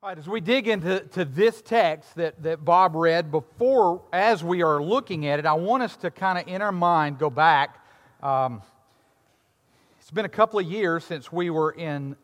All right, as we dig into to this text that, that Bob read before, as we are looking at it, I want us to kind of in our mind go back. Um, it's been a couple of years since we were in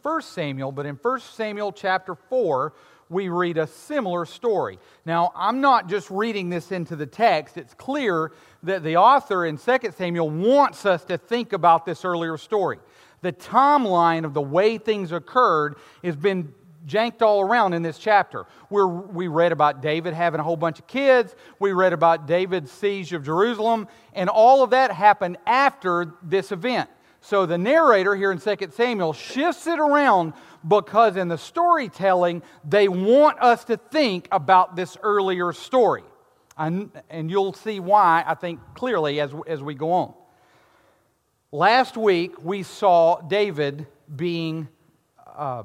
1 Samuel, but in 1 Samuel chapter 4, we read a similar story. Now, I'm not just reading this into the text, it's clear that the author in 2 Samuel wants us to think about this earlier story. The timeline of the way things occurred has been janked all around in this chapter. We're, we read about David having a whole bunch of kids. We read about David's siege of Jerusalem. And all of that happened after this event. So the narrator here in 2 Samuel shifts it around because in the storytelling, they want us to think about this earlier story. And, and you'll see why, I think, clearly as, as we go on. Last week, we saw David being. Uh,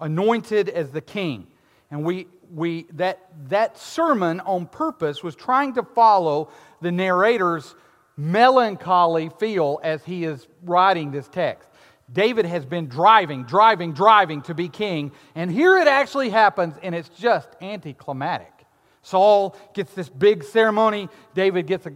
anointed as the king. And we, we, that, that sermon on purpose was trying to follow the narrator's melancholy feel as he is writing this text. David has been driving, driving, driving to be king, and here it actually happens, and it's just anticlimactic. Saul gets this big ceremony. David gets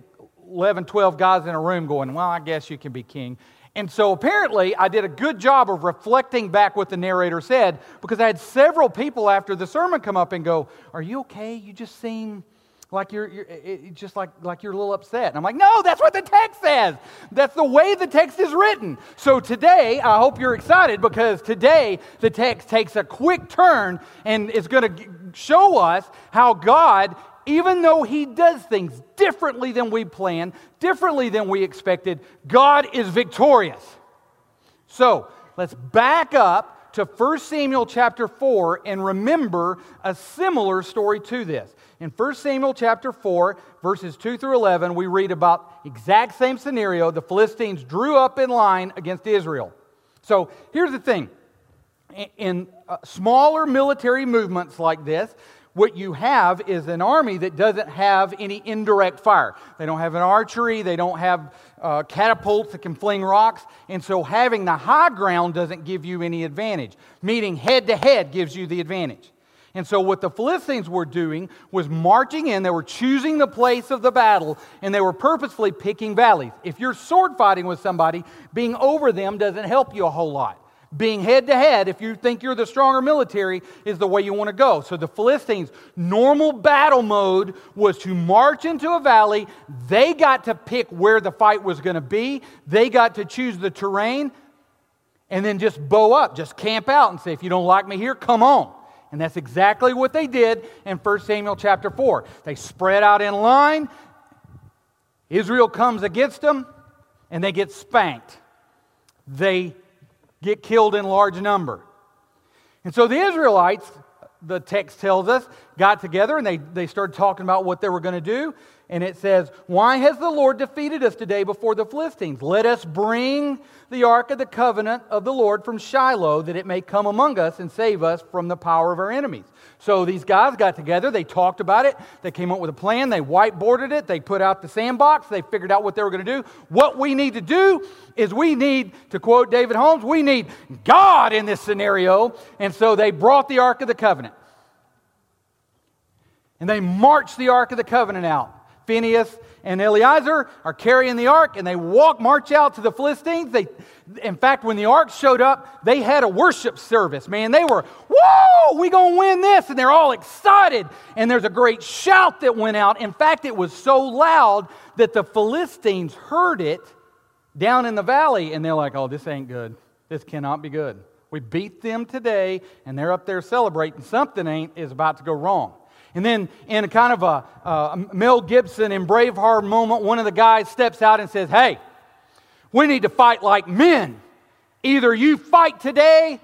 11, 12 guys in a room going, Well, I guess you can be king. And so apparently, I did a good job of reflecting back what the narrator said because I had several people after the sermon come up and go, Are you okay? You just seem like you're, you're it, just like, like you're a little upset. And I'm like, No, that's what the text says. That's the way the text is written. So today, I hope you're excited because today the text takes a quick turn and is going to show us how God even though he does things differently than we planned, differently than we expected, God is victorious. So let's back up to 1 Samuel chapter 4 and remember a similar story to this. In 1 Samuel chapter 4, verses 2 through 11, we read about exact same scenario. The Philistines drew up in line against Israel. So here's the thing. In uh, smaller military movements like this, what you have is an army that doesn't have any indirect fire. They don't have an archery, they don't have uh, catapults that can fling rocks, and so having the high ground doesn't give you any advantage. Meeting head to head gives you the advantage. And so, what the Philistines were doing was marching in, they were choosing the place of the battle, and they were purposefully picking valleys. If you're sword fighting with somebody, being over them doesn't help you a whole lot being head to head, if you think you're the stronger military, is the way you want to go. So the Philistines' normal battle mode was to march into a valley. They got to pick where the fight was going to be, they got to choose the terrain, and then just bow up, just camp out and say, if you don't like me here, come on. And that's exactly what they did in 1 Samuel chapter 4. They spread out in line. Israel comes against them, and they get spanked. They get killed in large number. And so the Israelites, the text tells us, got together and they, they started talking about what they were going to do. And it says, Why has the Lord defeated us today before the Philistines? Let us bring the ark of the covenant of the Lord from Shiloh, that it may come among us and save us from the power of our enemies. So these guys got together, they talked about it, they came up with a plan, they whiteboarded it, they put out the sandbox, they figured out what they were going to do. What we need to do is we need, to quote David Holmes, we need God in this scenario. And so they brought the ark of the covenant. And they march the ark of the covenant out. Phineas and Eleazar are carrying the ark and they walk, march out to the Philistines. They, in fact, when the ark showed up, they had a worship service. Man, they were, whoa, we gonna win this. And they're all excited. And there's a great shout that went out. In fact, it was so loud that the Philistines heard it down in the valley. And they're like, oh, this ain't good. This cannot be good. We beat them today and they're up there celebrating. Something ain't is about to go wrong. And then, in a kind of a, a Mel Gibson in Braveheart moment, one of the guys steps out and says, Hey, we need to fight like men. Either you fight today,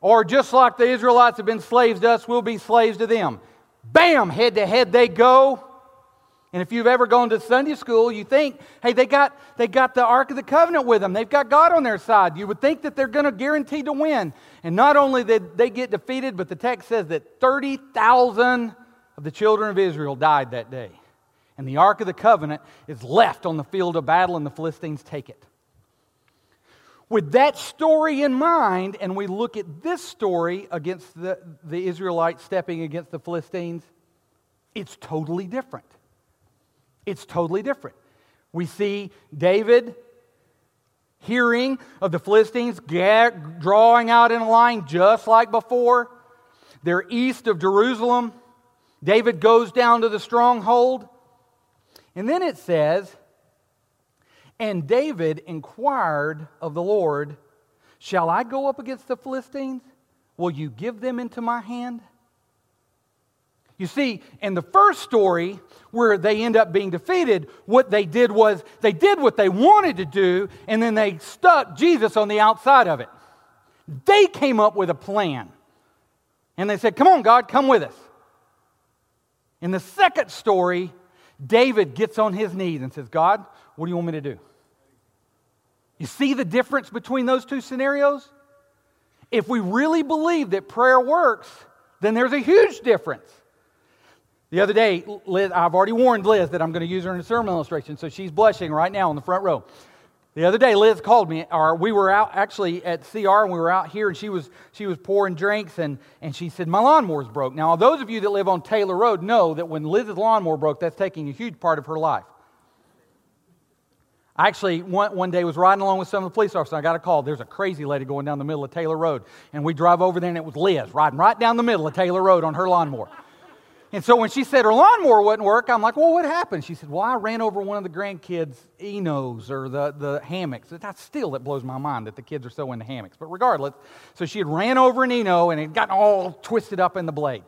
or just like the Israelites have been slaves to us, we'll be slaves to them. Bam, head to head they go. And if you've ever gone to Sunday school, you think, hey, they got, they got the Ark of the Covenant with them. They've got God on their side. You would think that they're going to guarantee to win. And not only did they get defeated, but the text says that 30,000 of the children of Israel died that day. And the Ark of the Covenant is left on the field of battle, and the Philistines take it. with that story in mind, and we look at this story against the, the Israelites stepping against the Philistines, it's totally different. It's totally different. We see David hearing of the Philistines drawing out in a line just like before. They're east of Jerusalem. David goes down to the stronghold. And then it says, And David inquired of the Lord, Shall I go up against the Philistines? Will you give them into my hand? You see, in the first story, where they end up being defeated, what they did was they did what they wanted to do, and then they stuck Jesus on the outside of it. They came up with a plan. And they said, Come on, God, come with us. In the second story, David gets on his knees and says, God, what do you want me to do? You see the difference between those two scenarios? If we really believe that prayer works, then there's a huge difference. The other day, Liz, I've already warned Liz that I'm going to use her in a sermon illustration, so she's blushing right now in the front row. The other day, Liz called me, or we were out actually at CR, and we were out here, and she was she was pouring drinks, and and she said my lawnmower's broke. Now, those of you that live on Taylor Road know that when Liz's lawnmower broke, that's taking a huge part of her life. I actually one, one day was riding along with some of the police officers. I got a call. There's a crazy lady going down the middle of Taylor Road, and we drive over there, and it was Liz riding right down the middle of Taylor Road on her lawnmower. And so when she said her lawnmower wouldn't work, I'm like, well, what happened? She said, well, I ran over one of the grandkids' Enos or the, the hammocks. That's still, that blows my mind that the kids are so into hammocks. But regardless, so she had ran over an Eno and it got all twisted up in the blade.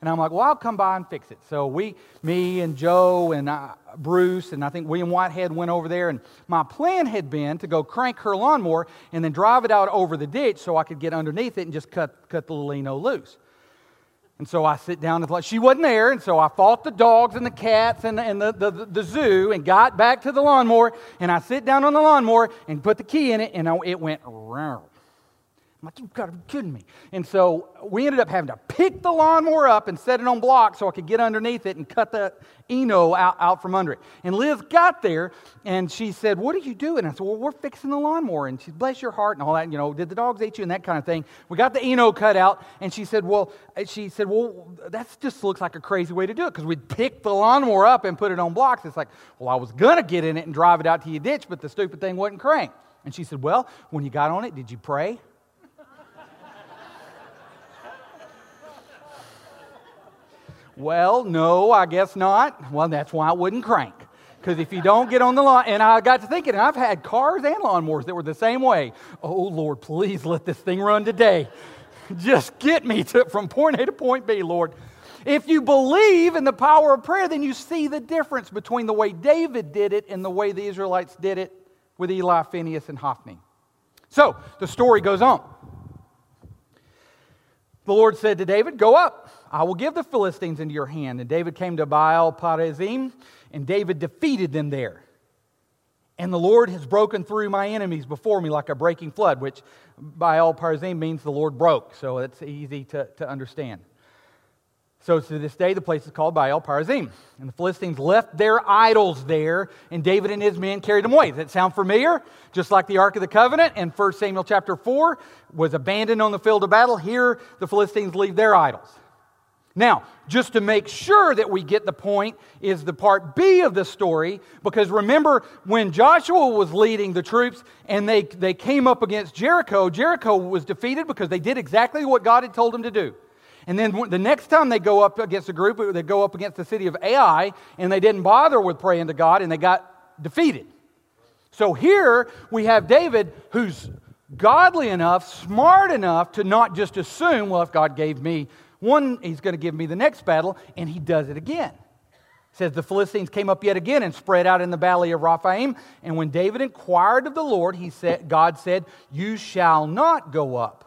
And I'm like, well, I'll come by and fix it. So we, me and Joe and uh, Bruce and I think William Whitehead went over there. And my plan had been to go crank her lawnmower and then drive it out over the ditch so I could get underneath it and just cut, cut the little Eno loose. And so I sit down and she wasn't there, and so I fought the dogs and the cats and, the, and the, the, the, zoo and got back to the lawnmower, and I sit down on the lawnmower and put the key in it, and it went round. I'm like, you've got to be kidding me. And so we ended up having to pick the lawnmower up and set it on block so I could get underneath it and cut the Eno out, out from under it. And Liz got there and she said, What are you doing? I said, Well, we're fixing the lawnmower. And she said, Bless your heart and all that. You know, did the dogs eat you and that kind of thing. We got the Eno cut out. And she said, Well, uh, she said, Well, that just looks like a crazy way to do it because we'd pick the lawnmower up and put it on blocks. It's like, Well, I was going to get in it and drive it out to your ditch, but the stupid thing wasn't cranked. And she said, Well, when you got on it, did you pray? Well, no, I guess not. Well, that's why I wouldn't crank. Because if you don't get on the lawn, and I got to thinking, I've had cars and lawnmowers that were the same way. Oh, Lord, please let this thing run today. Just get me to, from point A to point B, Lord. If you believe in the power of prayer, then you see the difference between the way David did it and the way the Israelites did it with Eli, Phineas, and Hophni. So the story goes on. The Lord said to David, Go up. I will give the Philistines into your hand. And David came to Baal Perazim, and David defeated them there. And the Lord has broken through my enemies before me like a breaking flood, which Baal Perazim means the Lord broke. So it's easy to, to understand. So to this day, the place is called Baal Perazim. And the Philistines left their idols there, and David and his men carried them away. Does that sound familiar? Just like the Ark of the Covenant in 1 Samuel chapter 4 was abandoned on the field of battle, here the Philistines leave their idols. Now, just to make sure that we get the point, is the part B of the story, because remember when Joshua was leading the troops and they, they came up against Jericho, Jericho was defeated because they did exactly what God had told them to do. And then the next time they go up against a group, they go up against the city of Ai, and they didn't bother with praying to God, and they got defeated. So here we have David who's godly enough, smart enough to not just assume, well, if God gave me one, he's going to give me the next battle, and he does it again. It says the Philistines came up yet again and spread out in the valley of Rephaim. And when David inquired of the Lord, he said, God said, You shall not go up.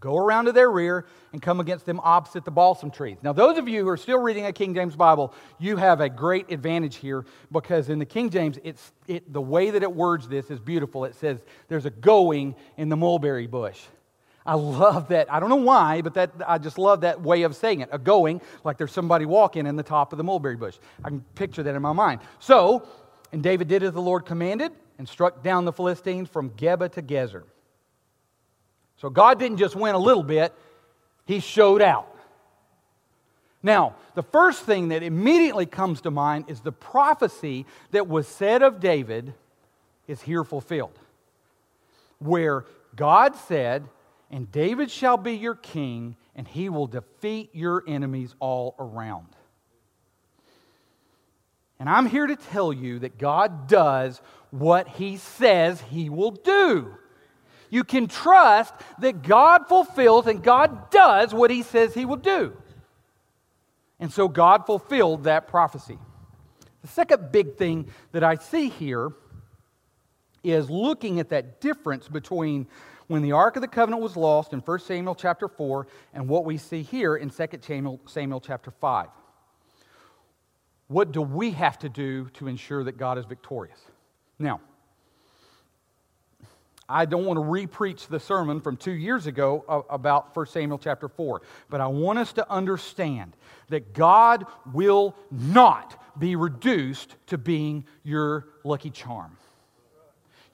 Go around to their rear and come against them opposite the balsam trees. Now, those of you who are still reading a King James Bible, you have a great advantage here because in the King James, it's, it, the way that it words this is beautiful. It says, There's a going in the mulberry bush. I love that. I don't know why, but that I just love that way of saying it. A going, like there's somebody walking in the top of the mulberry bush. I can picture that in my mind. So, and David did as the Lord commanded, and struck down the Philistines from Geba to Gezer. So God didn't just win a little bit, He showed out. Now, the first thing that immediately comes to mind is the prophecy that was said of David is here fulfilled, where God said, And David shall be your king, and he will defeat your enemies all around. And I'm here to tell you that God does what he says he will do. You can trust that God fulfills and God does what he says he will do. And so God fulfilled that prophecy. The second big thing that I see here is looking at that difference between when the Ark of the Covenant was lost in 1 Samuel chapter 4 and what we see here in 2 Samuel, Samuel chapter 5. What do we have to do to ensure that God is victorious? Now, I don't want to repreach the sermon from two years ago about 1 Samuel chapter 4, but I want us to understand that God will not be reduced to being your lucky charm.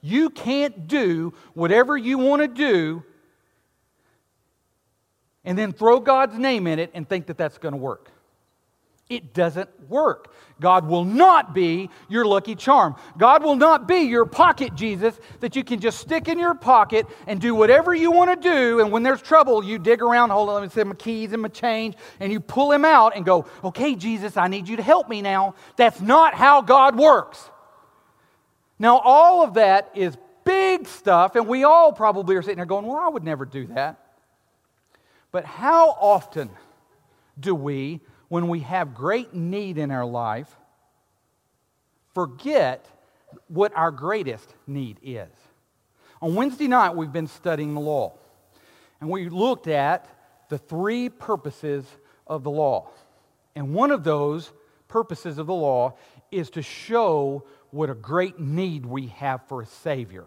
You can't do whatever you want to do and then throw God's name in it and think that that's going to work. It doesn't work. God will not be your lucky charm. God will not be your pocket Jesus that you can just stick in your pocket and do whatever you want to do. And when there's trouble, you dig around, hold on, let me see my keys and my change, and you pull him out and go, okay, Jesus, I need you to help me now. That's not how God works. Now, all of that is big stuff, and we all probably are sitting there going, well, I would never do that. But how often do we when we have great need in our life, forget what our greatest need is. On Wednesday night, we've been studying the law, and we looked at the three purposes of the law. And one of those purposes of the law is to show what a great need we have for a Savior.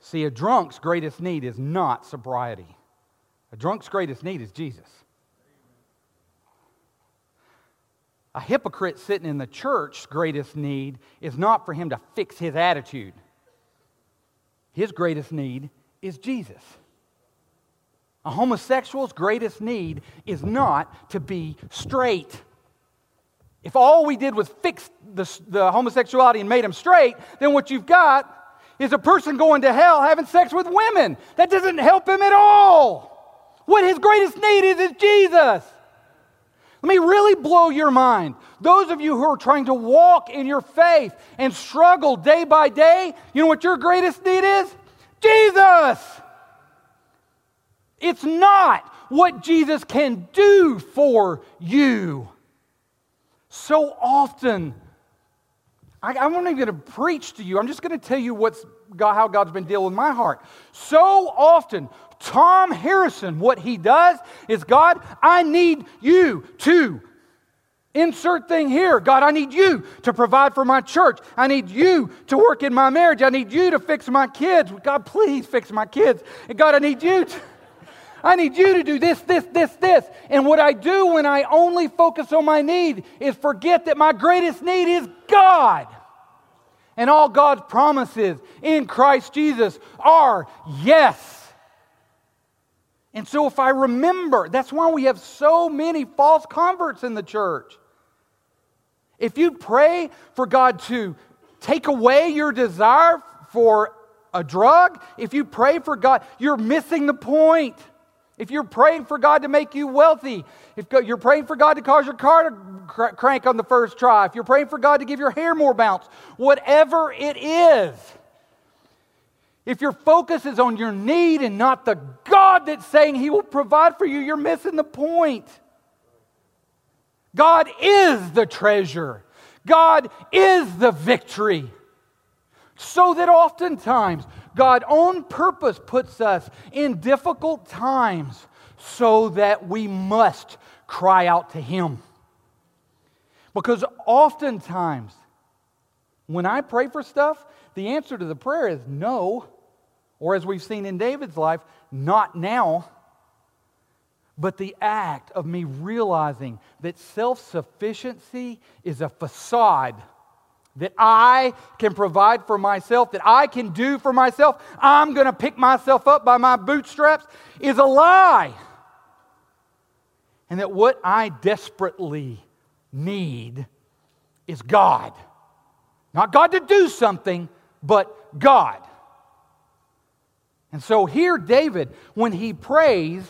See, a drunk's greatest need is not sobriety. A drunk's greatest need is Jesus. A hypocrite sitting in the church's greatest need is not for him to fix his attitude. His greatest need is Jesus. A homosexual's greatest need is not to be straight. If all we did was fix the, the, homosexuality and made him straight, then what you've got is a person going to hell having sex with women. That doesn't help him at all. What his greatest need is is Jesus. Let me really blow your mind. Those of you who are trying to walk in your faith and struggle day by day, you know what your greatest need is? Jesus. It's not what Jesus can do for you. So often, I, am not even going to preach to you. I'm just going to tell you what's God, how God's been dealing with my heart. So often, Tom Harrison, what he does is God, I need you to insert thing here. God, I need you to provide for my church. I need you to work in my marriage. I need you to fix my kids. God, please fix my kids. And God, I need you to. I need you to do this, this, this, this. And what I do when I only focus on my need is forget that my greatest need is God. And all God's promises in Christ Jesus are yes. And so, if I remember, that's why we have so many false converts in the church. If you pray for God to take away your desire for a drug, if you pray for God, you're missing the point. If you're praying for God to make you wealthy, if you're praying for God to cause your car to crank on the first try, if you're praying for God to give your hair more bounce, whatever it is, if your focus is on your need and not the God that's saying He will provide for you, you're missing the point. God is the treasure, God is the victory. So that oftentimes God on purpose puts us in difficult times so that we must cry out to Him. Because oftentimes, when I pray for stuff, the answer to the prayer is no. Or as we've seen in David's life, not now. But the act of me realizing that self sufficiency is a facade that I can provide for myself, that I can do for myself, I'm going to pick myself up by my bootstraps, is a lie. And that what I desperately need is God. Not God to do something, but God. And so here, David, when he prays,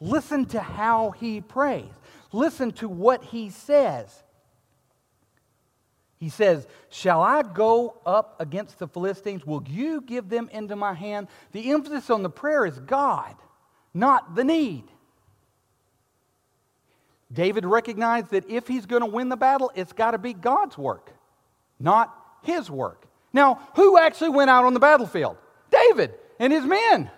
listen to how he prays. Listen to what he says. He says, Shall I go up against the Philistines? Will you give them into my hand? The emphasis on the prayer is God, not the need. David recognized that if he's going to win the battle, it's got to be God's work, not his work. Now, who actually went out on the battlefield? David and his men.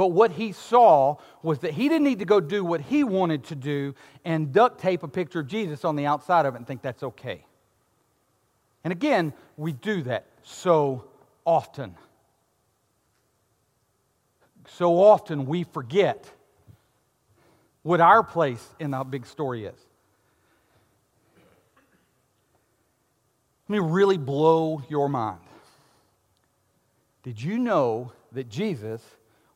But what he saw was that he didn't need to go do what he wanted to do and duct tape a picture of Jesus on the outside of it and think that's okay. And again, we do that so often. So often we forget what our place in the big story is. Let me really blow your mind. Did you know that Jesus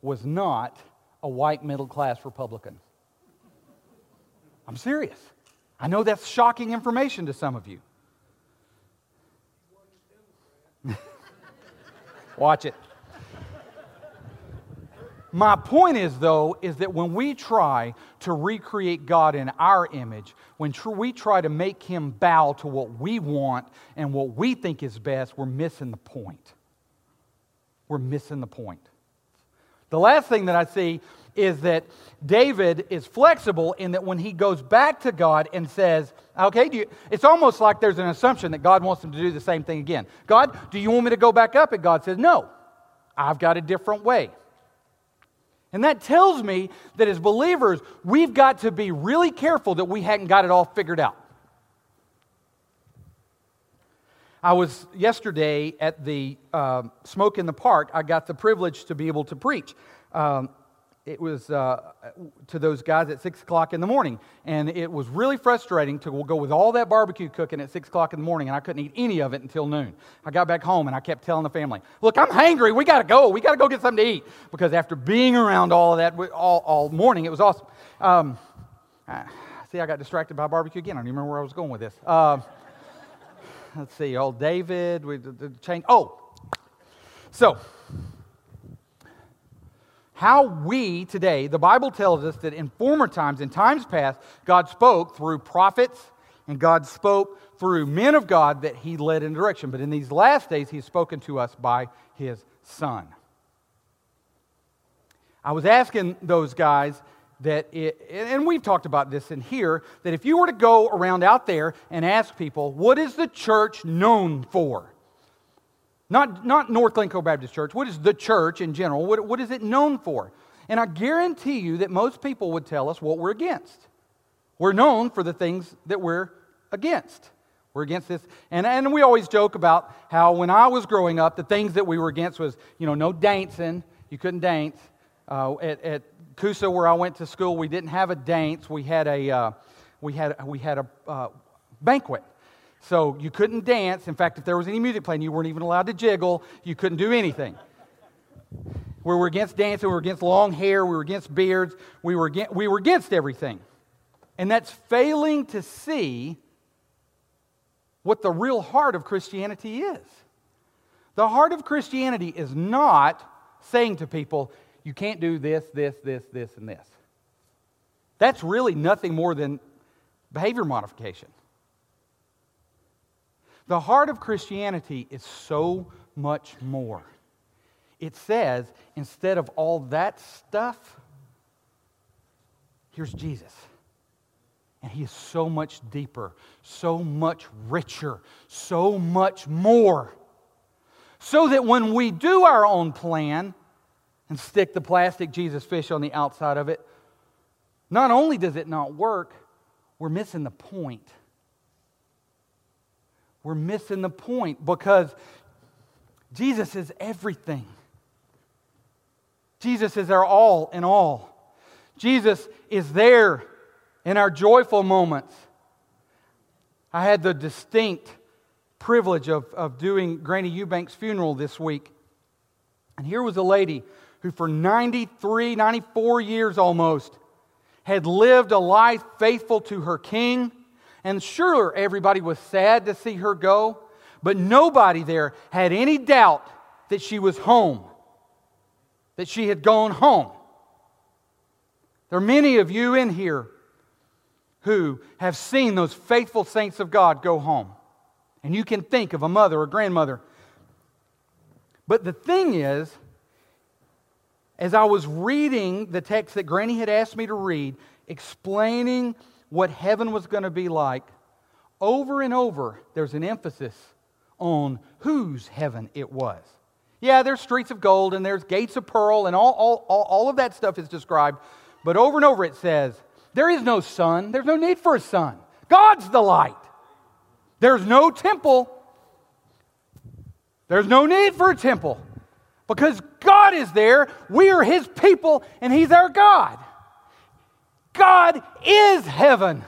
was not a white middle class Republican? I'm serious. I know that's shocking information to some of you. Watch it. My point is, though, is that when we try to recreate God in our image, when tr- we try to make him bow to what we want and what we think is best, we're missing the point. We're missing the point. The last thing that I see is that David is flexible in that when he goes back to God and says, okay, you, it's almost like there's an assumption that God wants him to do the same thing again. God, do you want me to go back up? And God says, no, I've got a different way. And that tells me that as believers, we've got to be really careful that we hadn't got it all figured out. I was yesterday at the uh, Smoke in the Park. I got the privilege to be able to preach. Um, it was uh, to those guys at 6 o'clock in the morning. And it was really frustrating to go with all that barbecue cooking at 6 o'clock in the morning, and I couldn't eat any of it until noon. I got back home and I kept telling the family, Look, I'm hungry. We got to go. We got to go get something to eat. Because after being around all of that all, all morning, it was awesome. Um, uh, see, I got distracted by barbecue again. I don't even remember where I was going with this. Uh, let's see, old David, we changed. Oh, so how we today, the Bible tells us that in former times, in times past, God spoke through prophets and God spoke through men of God that He led in direction. But in these last days, He's spoken to us by His Son. I was asking those guys that, it, and we've talked about this in here, that if you were to go around out there and ask people, what is the church known for? Not, not North Glencoe Baptist Church. What is the church in general? What, what is it known for? And I guarantee you that most people would tell us what we're against. We're known for the things that we're against. We're against this. And, and we always joke about how when I was growing up, the things that we were against was, you know, no dancing. You couldn't dance. Uh, at, at Coosa, where I went to school, we didn't have a dance. We had a, uh, we had, we had a uh, banquet. So you couldn't dance. In fact, if there was any music playing, you weren't even allowed to jiggle. You couldn't do anything. We were against dancing. We were against long hair. We were against beards. We were against, we were against everything. And that's failing to see what the real heart of Christianity is. The heart of Christianity is not saying to people, you can't do this, this, this, this, and this. That's really nothing more than behavior modification. The heart of Christianity is so much more. It says, instead of all that stuff, here's Jesus. And he is so much deeper, so much richer, so much more. So that when we do our own plan and stick the plastic Jesus fish on the outside of it, not only does it not work, we're missing the point we're missing the point because Jesus is everything. Jesus is our all in all. Jesus is there in our joyful moments. I had the distinct privilege of, of doing Granny Eubank's funeral this week. And here was a lady who, for 93, 94 years almost, had lived a life faithful to her king. And sure, everybody was sad to see her go, but nobody there had any doubt that she was home, that she had gone home. There are many of you in here who have seen those faithful saints of God go home. And you can think of a mother or grandmother. But the thing is, as I was reading the text that Granny had asked me to read, explaining what heaven was going to be like, over and over, there's an emphasis on whose heaven it was. Yeah, there's streets of gold and there's gates of pearl and all, all, all, all of that stuff is described. But over and over it says, there is no sun. There's no need for a sun. God's the light. There's no temple. There's no need for a temple because God is there. We are His people and He's our God. God is heaven.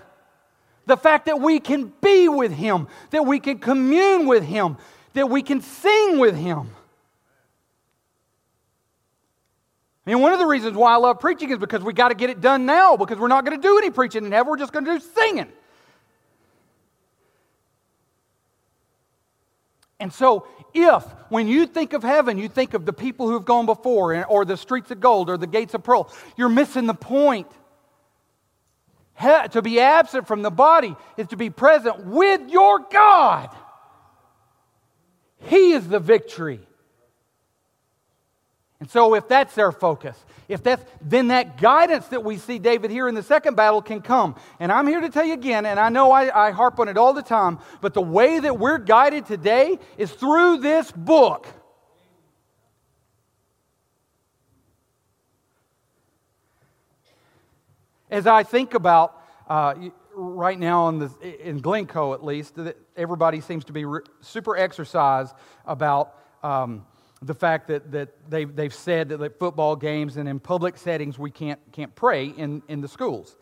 The fact that we can be with Him, that we can commune with Him, that we can sing with Him. I mean, one of the reasons why I love preaching is because we got to get it done now because we're not going to do any preaching in heaven. We're just going to do singing. And so, if when you think of heaven, you think of the people who have gone before, or the streets of gold, or the gates of pearl, you're missing the point. He- to be absent from the body is to be present with your God. He is the victory. And so, if that's their focus, if that's, then that guidance that we see David here in the second battle can come. And I'm here to tell you again, and I know I, I harp on it all the time, but the way that we're guided today is through this book. As I think about uh, right now in, the, in Glencoe, at least, everybody seems to be super exercised about. Um, the fact that, that they've, they've said that at football games and in public settings we can't, can't pray in, in the schools.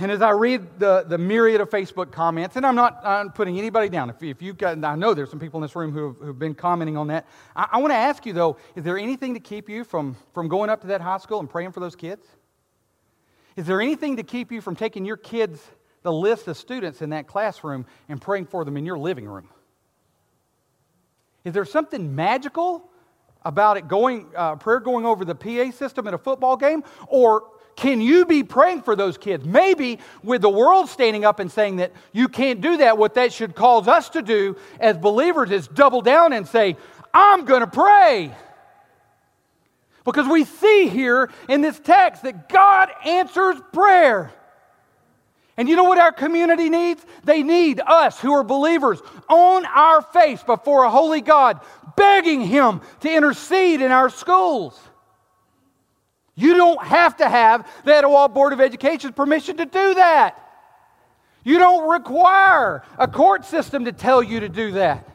And as I read the, the myriad of Facebook comments, and I'm not I'm putting anybody down, if, if you've got, I know there's some people in this room who have, who've been commenting on that. I, I want to ask you though, is there anything to keep you from, from going up to that high school and praying for those kids? Is there anything to keep you from taking your kids, the list of students in that classroom, and praying for them in your living room? Is there something magical about it going, uh, prayer going over the PA system at a football game? Or can you be praying for those kids? Maybe with the world standing up and saying that you can't do that, what that should cause us to do as believers is double down and say, I'm going to pray. Because we see here in this text that God answers prayer. And you know what our community needs? They need us who are believers on our face before a holy God, begging Him to intercede in our schools. You don't have to have the Etowah Board of Education's permission to do that. You don't require a court system to tell you to do that.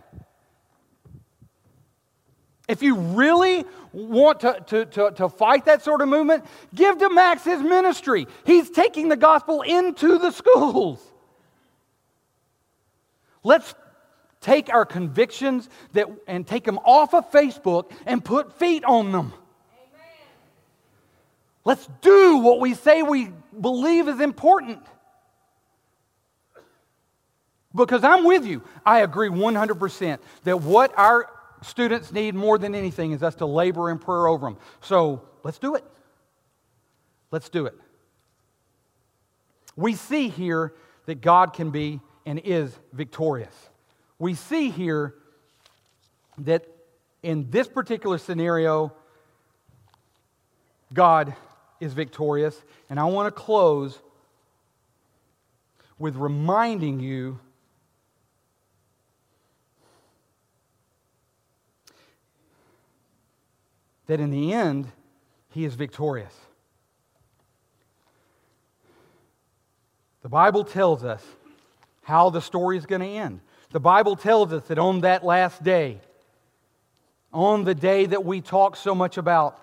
If you really want to, to, to, to, fight that sort of movement, give to Max his ministry. He's taking the gospel into the schools. Let's take our convictions that, and take them off of Facebook and put feet on them. Amen. Let's do what we say we believe is important. Because I'm with you. I agree 100% that what our students need more than anything is us to labor in prayer over them. So let's do it. Let's do it. We see here that God can be and is victorious. We see here that in this particular scenario, God is victorious. And I want to close with reminding you that in the end, he is victorious. The Bible tells us how the story is going to end. The Bible tells us that on that last day, on the day that we talk so much about,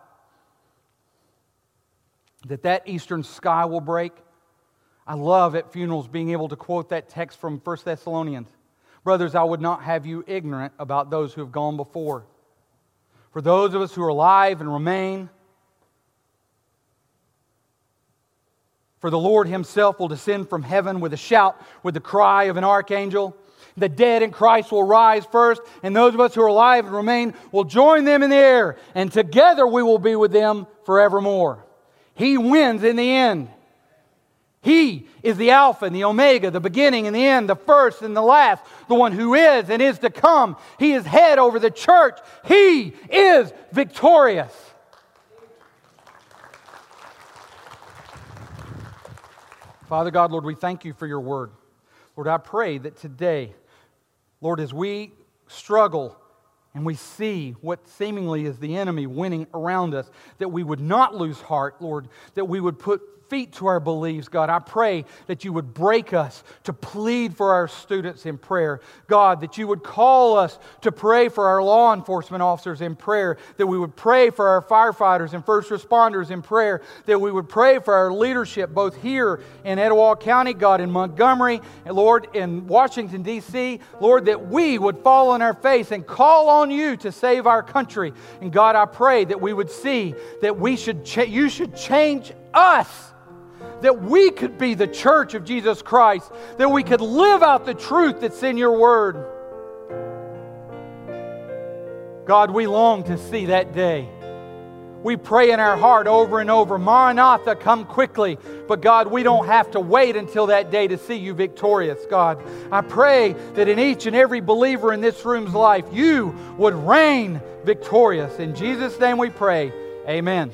that that eastern sky will break. I love at funerals being able to quote that text from 1 Thessalonians. Brothers, I would not have you ignorant about those who have gone before. For those of us who are alive and remain, for the Lord himself will descend from heaven with a shout, with the cry of an archangel. The dead in Christ will rise first, and those of us who are alive and remain will join them in the air, and together we will be with them forevermore. He wins in the end. He is the Alpha and the Omega, the beginning and the end, the first and the last, the one who is and is to come. He is head over the church. He is victorious. Father God, Lord, we thank you for your word. Lord, I pray that today, Lord, as we struggle and we see what seemingly is the enemy winning around us, that we would not lose heart, Lord, that we would put feet to our beliefs, God. I pray that you would break us to plead for our students in prayer. God, that you would call us to pray for our law enforcement officers in prayer, that we would pray for our firefighters and first responders in prayer, that we would pray for our leadership both here in Etowah County, God, in Montgomery, and Lord, in Washington, D.C., Lord, that we would fall on our face and call on you to save our country. And God, I pray that we would see that we should cha- you should change us that we could be the church of Jesus Christ, that we could live out the truth that's in your word. God, we long to see that day. We pray in our heart over and over, Maranatha, come quickly. But God, we don't have to wait until that day to see you victorious, God. I pray that in each and every believer in this room's life, you would reign victorious. In Jesus' name we pray. Amen.